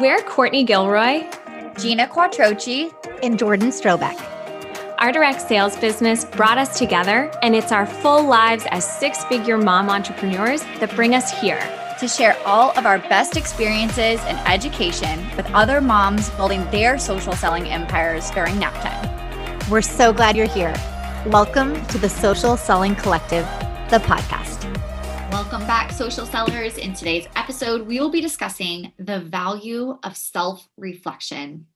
We're Courtney Gilroy, Gina Quattrochi, and Jordan Strobeck. Our direct sales business brought us together, and it's our full lives as six figure mom entrepreneurs that bring us here to share all of our best experiences and education with other moms building their social selling empires during nap time. We're so glad you're here. Welcome to the Social Selling Collective, the podcast. Welcome back, social sellers. In today's episode, we will be discussing the value of self reflection.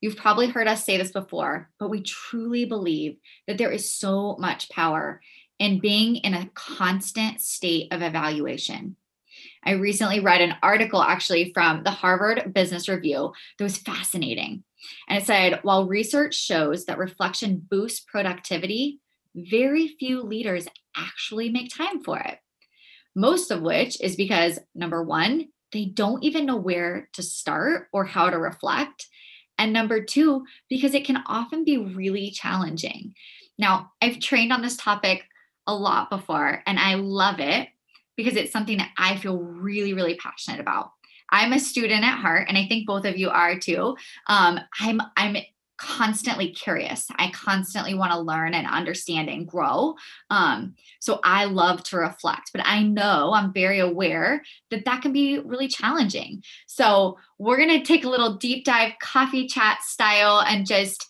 You've probably heard us say this before, but we truly believe that there is so much power in being in a constant state of evaluation. I recently read an article actually from the Harvard Business Review that was fascinating. And it said while research shows that reflection boosts productivity, very few leaders actually make time for it most of which is because number one, they don't even know where to start or how to reflect. And number two, because it can often be really challenging. Now, I've trained on this topic a lot before, and I love it because it's something that I feel really, really passionate about. I'm a student at heart, and I think both of you are too. Um, I'm I'm constantly curious. I constantly want to learn and understand and grow. Um, so I love to reflect, but I know I'm very aware that that can be really challenging. So we're going to take a little deep dive coffee chat style and just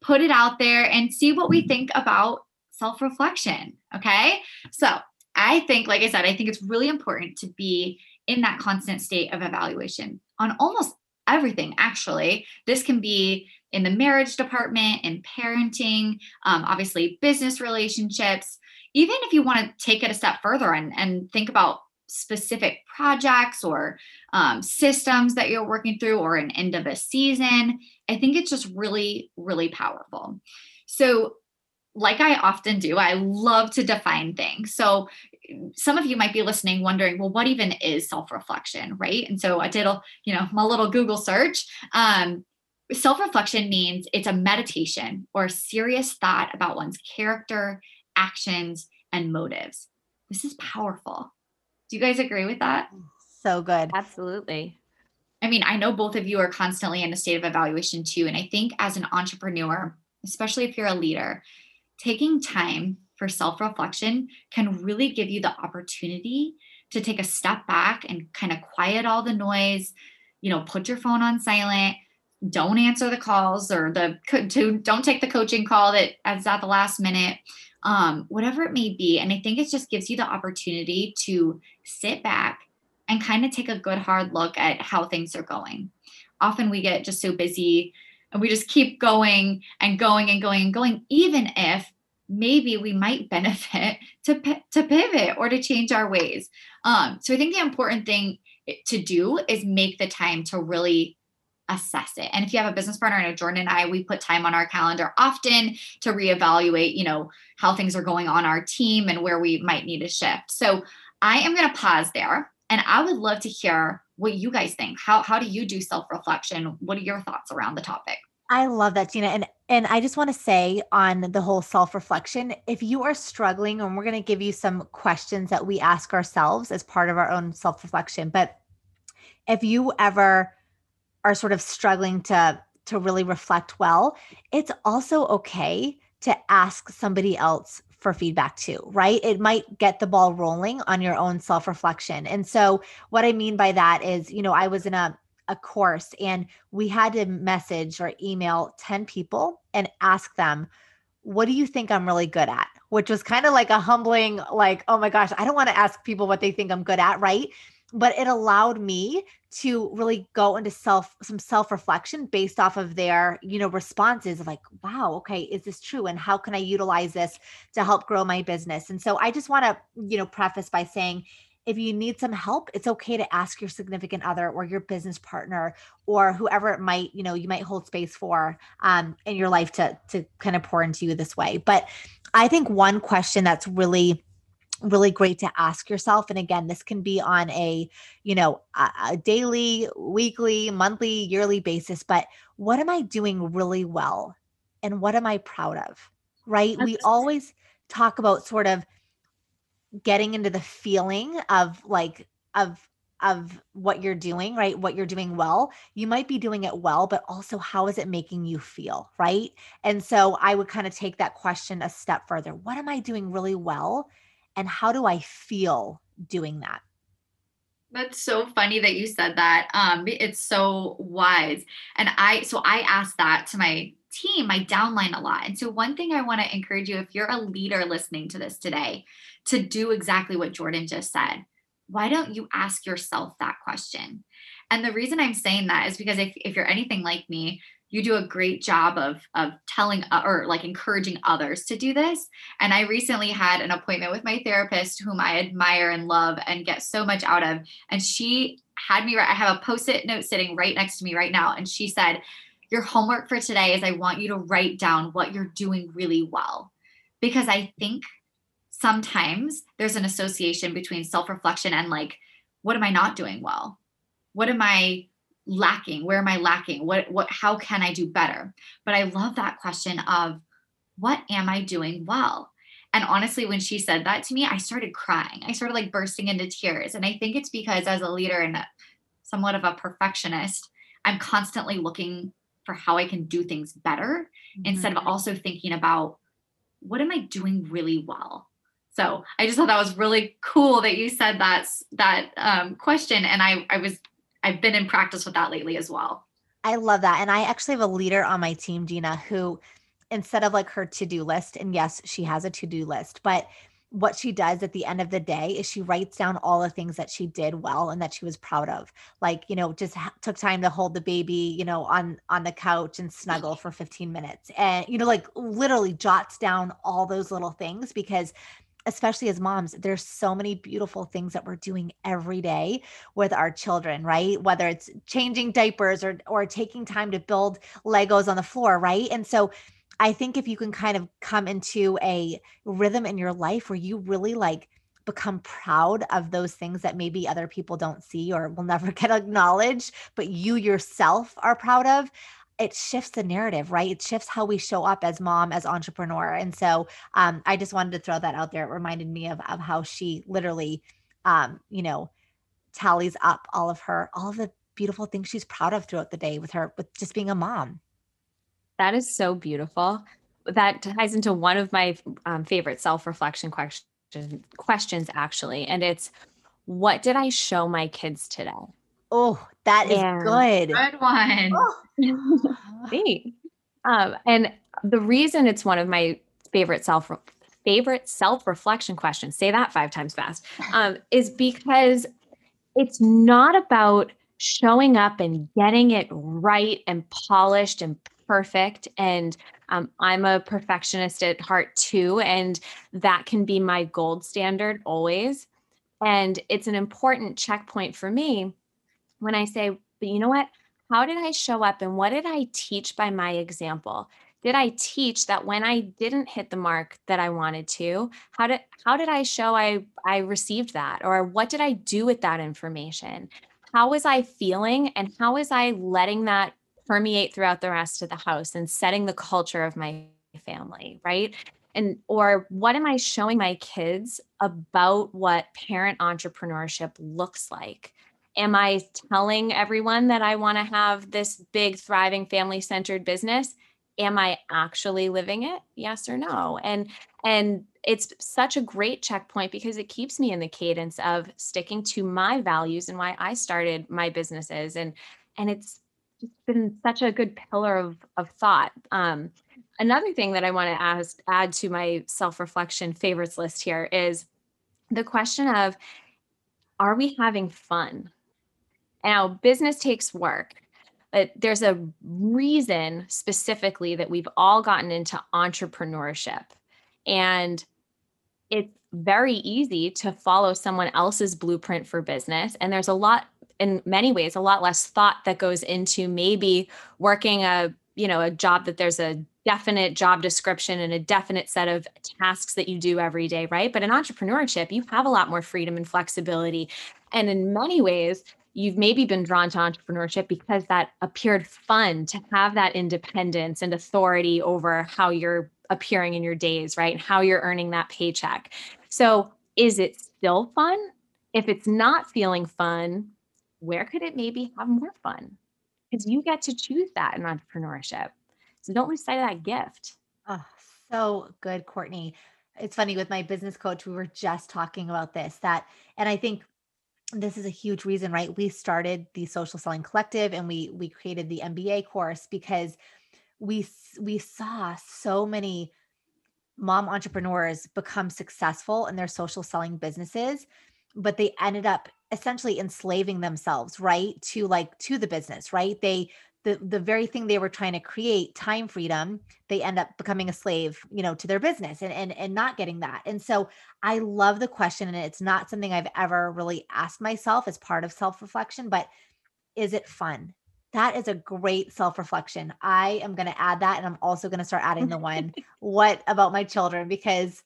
put it out there and see what we think about self reflection. Okay. So I think, like I said, I think it's really important to be in that constant state of evaluation on almost everything actually. This can be in the marriage department in parenting um, obviously business relationships. Even if you want to take it a step further and, and think about specific projects or um, systems that you're working through or an end of a season i think it's just really really powerful. So like I often do, I love to define things. So some of you might be listening wondering, well, what even is self-reflection, right? And so I did, a, you know, my little Google search. Um, self-reflection means it's a meditation or a serious thought about one's character, actions, and motives. This is powerful. Do you guys agree with that? So good. Absolutely. I mean, I know both of you are constantly in a state of evaluation too. And I think as an entrepreneur, especially if you're a leader, taking time for self reflection can really give you the opportunity to take a step back and kind of quiet all the noise, you know, put your phone on silent, don't answer the calls or the to don't take the coaching call that that is at the last minute um, whatever it may be. And i think it just gives you the opportunity to sit back and kind of take a good hard look at how things are going. Often we get just so busy and we just keep going and going and going and going even if maybe we might benefit to to pivot or to change our ways. Um so i think the important thing to do is make the time to really assess it. And if you have a business partner and a jordan and i we put time on our calendar often to reevaluate you know how things are going on our team and where we might need to shift. So i am going to pause there and i would love to hear what you guys think. How, how do you do self-reflection? What are your thoughts around the topic I love that, Gina. And and I just want to say on the whole self-reflection, if you are struggling, and we're going to give you some questions that we ask ourselves as part of our own self-reflection, but if you ever are sort of struggling to to really reflect well, it's also okay to ask somebody else for feedback too, right? It might get the ball rolling on your own self reflection. And so, what I mean by that is, you know, I was in a a course and we had to message or email 10 people and ask them what do you think i'm really good at? Which was kind of like a humbling like oh my gosh i don't want to ask people what they think i'm good at right? But it allowed me to really go into self some self reflection based off of their you know responses of like wow okay is this true? And how can i utilize this to help grow my business? And so i just want to you know preface by saying if you need some help, it's okay to ask your significant other or your business partner or whoever it might, you know, you might hold space for um, in your life to to kind of pour into you this way. But I think one question that's really really great to ask yourself and again this can be on a you know a, a daily weekly monthly yearly basis but what am i doing really well and what am i proud of right we always talk about sort of getting into the feeling of like of of what you're doing, right? What you're doing well. You might be doing it well, but also how is it making you feel, right? And so I would kind of take that question a step further. What am I doing really well? And how do I feel doing that? That's so funny that you said that. Um, it's so wise. And I, so I asked that to my team, my downline a lot. And so one thing I want to encourage you, if you're a leader listening to this today, to do exactly what Jordan just said. Why don't you ask yourself that question? And the reason I'm saying that is because if, if you're anything like me, you do a great job of of telling uh, or like encouraging others to do this and i recently had an appointment with my therapist whom i admire and love and get so much out of and she had me write i have a post-it note sitting right next to me right now and she said your homework for today is i want you to write down what you're doing really well. Because i think sometimes there's an association between self-reflection and like what am i not doing well? What am i lacking? Where am i lacking? What what how can i do better? But i love that question of what am i doing well? And honestly when she said that to me i started crying. I started like bursting into tears. And i think it's because as a leader and somewhat of a perfectionist i'm constantly looking for how i can do things better mm-hmm. instead of also thinking about what am i doing really well so i just thought that was really cool that you said that that um, question and i i was I've been in practice with that lately as well. I love that. And I actually have a leader on my team, Gina, who instead of like her to-do list, and yes, she has a to-do list, but what she does at the end of the day is she writes down all the things that she did well and that she was proud of like you know just ha- took time to hold the baby you know on on the couch and snuggle for 15 minutes and you know like literally jots down all those little things because especially as moms, there's so many beautiful things that we're doing every day with our children, right? Whether it's changing diapers or or taking time to build Legos on the floor, right? And so I think if you can kind of come into a rhythm in your life where you really like become proud of those things that maybe other people don't see or will never get acknowledged, but you yourself are proud of, it shifts the narrative, right? It shifts how we show up as mom, as entrepreneur. And so um, I just wanted to throw that out there. It reminded me of, of how she literally, um, you know, tallies up all of her, all of the beautiful things she's proud of throughout the day with her, with just being a mom. That is so beautiful. That ties into one of my um, favorite self-reflection questions, questions actually. And it's, what did I show my kids today? Oh, that is yeah. good. Good one. Oh. Um, and the reason it's one of my favorite self favorite self reflection questions, say that five times fast, um, is because it's not about showing up and getting it right and polished and perfect. And um, I'm a perfectionist at heart too. And that can be my gold standard always. And it's an important checkpoint for me when I say, but you know what? How did I show up and what did I teach by my example? Did I teach that when I didn't hit the mark that I wanted to, how did how did I show I I received that or what did I do with that information? How was I feeling and how was I letting that permeate throughout the rest of the house and setting the culture of my family, right? and or what am i showing my kids about what parent entrepreneurship looks like am I telling everyone that I want to have this big, thriving, family centered business? Am I actually living it? Yes or no? And and it's such a great checkpoint because it keeps me in the cadence of sticking to my values and why I started my businesses. And and it's been such a good pillar of of thought. Um, another thing that I want to ask, add to my self reflection favorites list here is the question of are we having fun now, business takes work, but there's a reason specifically that we've all gotten into entrepreneurship. And it's very easy to follow someone else's blueprint for business. And there's a lot, in many ways, a lot less thought that goes into maybe working a you know a job that there's a definite job description and a definite set of tasks that you do every day right but in entrepreneurship you have a lot more freedom and flexibility and in many ways you've maybe been drawn to entrepreneurship because that appeared fun to have that independence and authority over how you're appearing in your days, right? And how you're earning that paycheck. So, is it still fun? if it's not feeling fun, where could it maybe have more fun? Because you get to choose that in entrepreneurship. So don't lose sight of that gift. Oh, so good, Courtney. It's funny with my business coach, we were just talking about this that, and I think this is a huge reason, right? We started the social selling collective and we we created the MBA course because we we saw so many mom entrepreneurs become successful in their social selling businesses but they ended up essentially enslaving themselves right to like to the business right they the the very thing they were trying to create time freedom they end up becoming a slave you know to their business and and and not getting that and so i love the question and it's not something i've ever really asked myself as part of self reflection but is it fun that is a great self reflection. I am going to add that. And I'm also going to start adding the one, what about my children? Because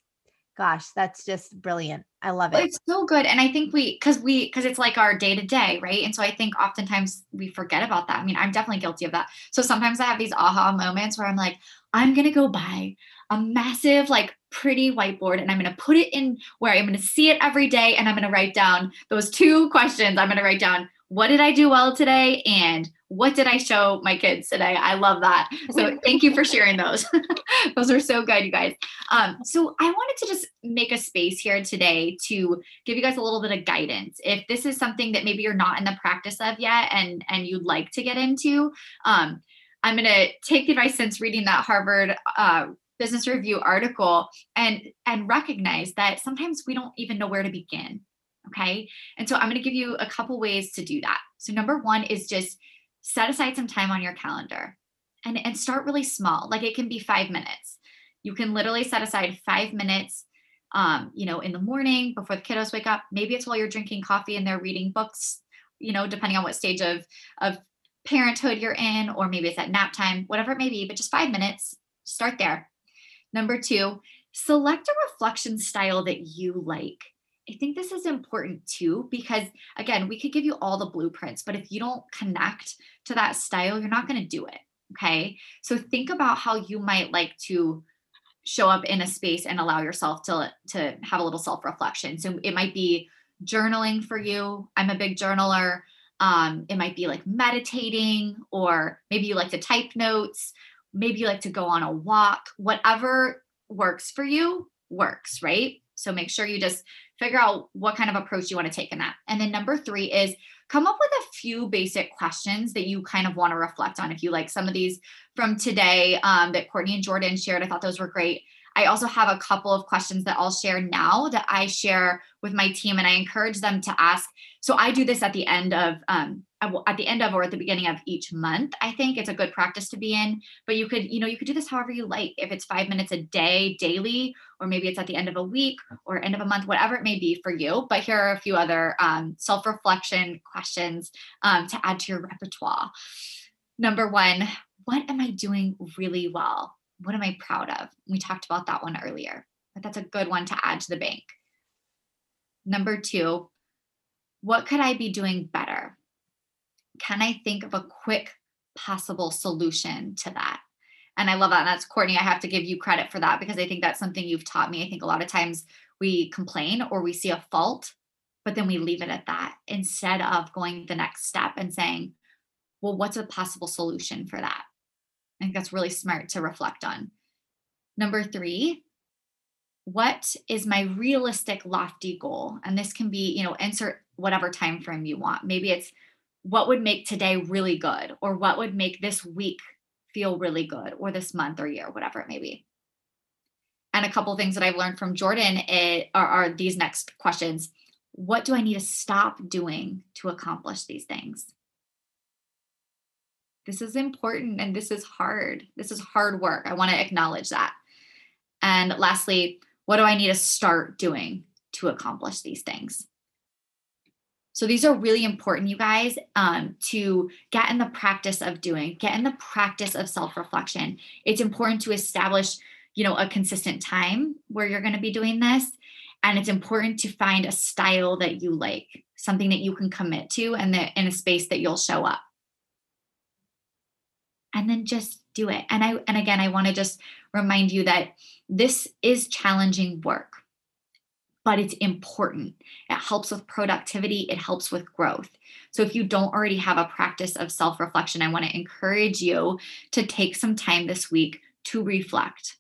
gosh, that's just brilliant. I love it. It's so good. And I think we, because we, because it's like our day to day, right? And so I think oftentimes we forget about that. I mean, I'm definitely guilty of that. So sometimes I have these aha moments where I'm like, I'm going to go buy a massive, like pretty whiteboard and I'm going to put it in where I'm going to see it every day. And I'm going to write down those two questions. I'm going to write down, what did I do well today? And what did I show my kids today? I love that. So thank you for sharing those. those are so good, you guys. Um, so I wanted to just make a space here today to give you guys a little bit of guidance. If this is something that maybe you're not in the practice of yet and and you'd like to get into, um, I'm going to take the advice since reading that Harvard uh, Business Review article and and recognize that sometimes we don't even know where to begin. Okay, and so I'm going to give you a couple ways to do that. So number one is just set aside some time on your calendar and, and start really small. Like it can be five minutes. You can literally set aside five minutes, um, you know, in the morning before the kiddos wake up. Maybe it's while you're drinking coffee and they're reading books, you know, depending on what stage of, of parenthood you're in, or maybe it's at nap time, whatever it may be, but just five minutes, start there. Number two, select a reflection style that you like. I think this is important too, because again, we could give you all the blueprints, but if you don't connect to that style, you're not going to do it. Okay. So think about how you might like to show up in a space and allow yourself to, to have a little self reflection. So it might be journaling for you. I'm a big journaler. Um, it might be like meditating, or maybe you like to type notes. Maybe you like to go on a walk. Whatever works for you works, right? So make sure you just figure out what kind of approach you want to take in that. And then number three is come up with a few basic questions that you kind of want to reflect on. If you like some of these from today um, that Courtney and Jordan shared, I thought those were great. I also have a couple of questions that I'll share now that I share with my team, and I encourage them to ask. So I do this at the end of um, at the end of or at the beginning of each month. I think it's a good practice to be in. But you could, you know, you could do this however you like. If it's five minutes a day, daily, or maybe it's at the end of a week or end of a month, whatever it may be for you. But here are a few other um, self-reflection questions um, to add to your repertoire. Number one, what am I doing really well? What am I proud of? We talked about that one earlier, but that's a good one to add to the bank. Number two, what could I be doing better? Can I think of a quick possible solution to that? And I love that. And that's Courtney. I have to give you credit for that because I think that's something you've taught me. I think a lot of times we complain or we see a fault, but then we leave it at that instead of going the next step and saying, well, what's a possible solution for that? I think that's really smart to reflect on. Number three, what is my realistic lofty goal? And this can be, you know, insert whatever time frame you want. Maybe it's what would make today really good or what would make this week feel really good or this month or year, whatever it may be. And a couple things that I've learned from Jordan it, are, are these next questions. What do I need to stop doing to accomplish these things? This is important and this is hard. This is hard work. I want to acknowledge that. And lastly, what do I need to start doing to accomplish these things? So these are really important, you guys, um, to get in the practice of doing, get in the practice of self-reflection. It's important to establish, you know, a consistent time where you're going to be doing this. And it's important to find a style that you like, something that you can commit to and that in a space that you'll show up and then just do it. And I and again I want to just remind you that this is challenging work. but it's important. It helps with productivity, it helps with growth. So if you don't already have a practice of self reflection, I want to encourage you to take some time this week to reflect.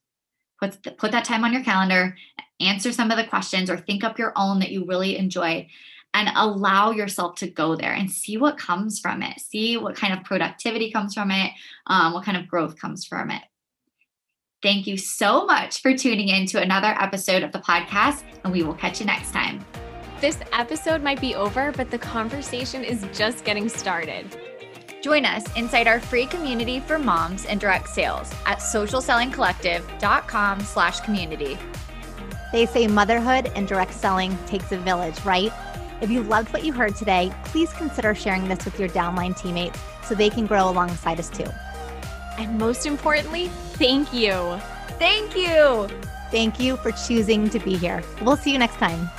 Put, put that time on your calendar, answer some of the questions, or think up your own that you really enjoy, and allow yourself to go there and see what comes from it. See what kind of productivity comes from it, um, what kind of growth comes from it. Thank you so much for tuning in to another episode of the podcast, and we will catch you next time. This episode might be over, but the conversation is just getting started. Join us inside our free community for moms and direct sales at socialsellingcollective.com slash community. They say motherhood and direct selling takes a village, right? If you loved what you heard today, please consider sharing this with your downline teammates so they can grow alongside us too. And most importantly, thank you. Thank you. Thank you for choosing to be here. We'll see you next time.